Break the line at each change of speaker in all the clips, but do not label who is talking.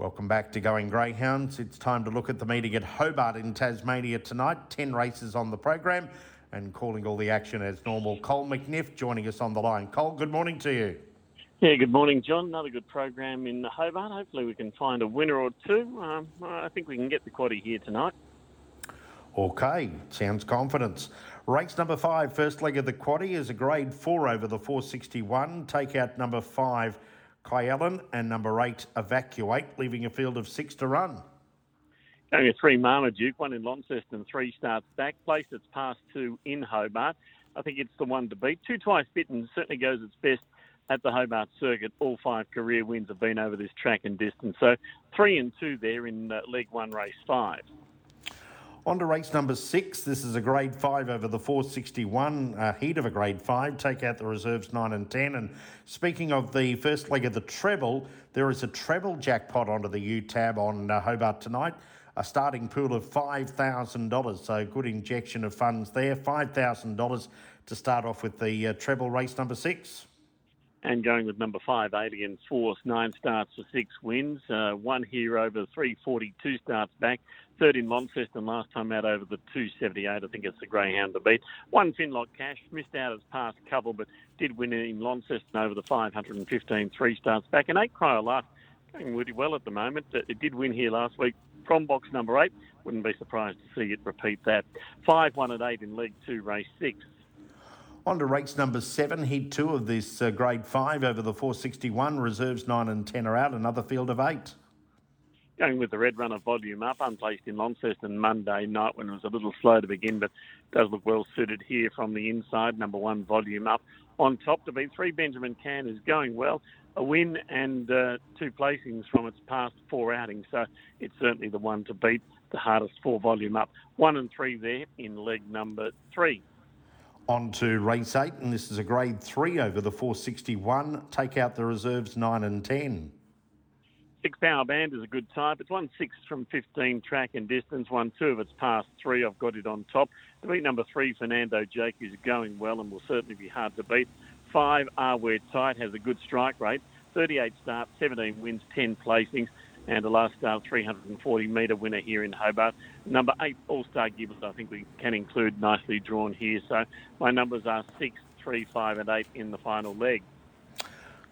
Welcome back to Going Greyhounds. It's time to look at the meeting at Hobart in Tasmania tonight. 10 races on the program and calling all the action as normal. Cole McNiff joining us on the line. Cole, good morning to you.
Yeah, good morning, John. Another good program in Hobart. Hopefully, we can find a winner or two. Um, I think we can get the quaddy here tonight.
Okay, sounds confidence. Race number five, first leg of the quaddy, is a grade four over the 461. Take out number five, Kyellen, and number eight, Evacuate, leaving a field of six to run.
Going a three Marmaduke, one in Launceston, three starts back. Place it's past two in Hobart. I think it's the one to beat. Two twice bitten certainly goes its best at the Hobart circuit. All five career wins have been over this track and distance. So three and two there in uh, Leg One, Race Five.
On to race number six. This is a grade five over the 461, a heat of a grade five. Take out the reserves nine and 10. And speaking of the first leg of the treble, there is a treble jackpot onto the U tab on uh, Hobart tonight. A starting pool of $5,000. So good injection of funds there. $5,000 to start off with the uh, treble race number six
and going with number five, Alien Force, nine starts for six wins. Uh, one here over 342 starts back. Third in Launceston last time out over the 278. I think it's the Greyhound to beat. One Finlock Cash missed out as past couple, but did win in Launceston over the 515 three starts back. And eight Cryo Life going really well at the moment. It did win here last week from box number eight. Wouldn't be surprised to see it repeat that. Five, one, and eight in League two, race six.
On to race number seven, heat two of this uh, grade five over the 461. Reserves nine and 10 are out, another field of eight.
Going with the Red Runner volume up, unplaced in Launceston Monday night when it was a little slow to begin, but does look well suited here from the inside. Number one, volume up. On top to be three, Benjamin Can is going well. A win and uh, two placings from its past four outings, so it's certainly the one to beat. The hardest four volume up. One and three there in leg number three.
On to race eight, and this is a grade three over the 461. Take out the reserves nine and 10.
Six power band is a good type. It's one six from 15 track and distance, one two of its past three. I've got it on top. To beat number three, Fernando Jake is going well and will certainly be hard to beat. Five, Are Where Tight has a good strike rate. 38 starts, 17 wins, 10 placings and a last uh, start 340 metre winner here in Hobart. Number eight, All Star Gibbons, I think we can include nicely drawn here. So my numbers are six, three, five, and eight in the final leg.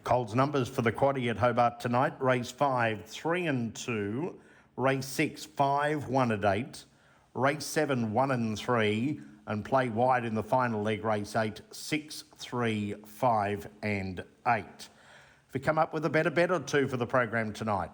Cole's numbers for the quaddy at Hobart tonight race five, three and two, race six, five, one and eight, race seven, one and three, and play wide in the final leg, race eight, six, three, five, and eight. If we come up with a better bet or two for the program tonight.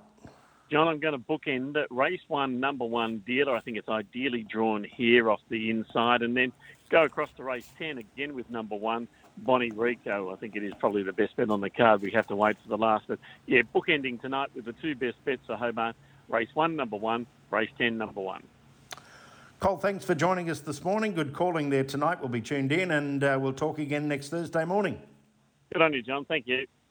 John, I'm going to bookend race one, number one dealer. I think it's ideally drawn here off the inside, and then go across to race 10 again with number one, Bonnie Rico. I think it is probably the best bet on the card. We have to wait for the last. But yeah, bookending tonight with the two best bets for Hobart race one, number one, race 10, number one.
Cole, thanks for joining us this morning. Good calling there tonight. We'll be tuned in and uh, we'll talk again next Thursday morning.
Good on you, John. Thank you.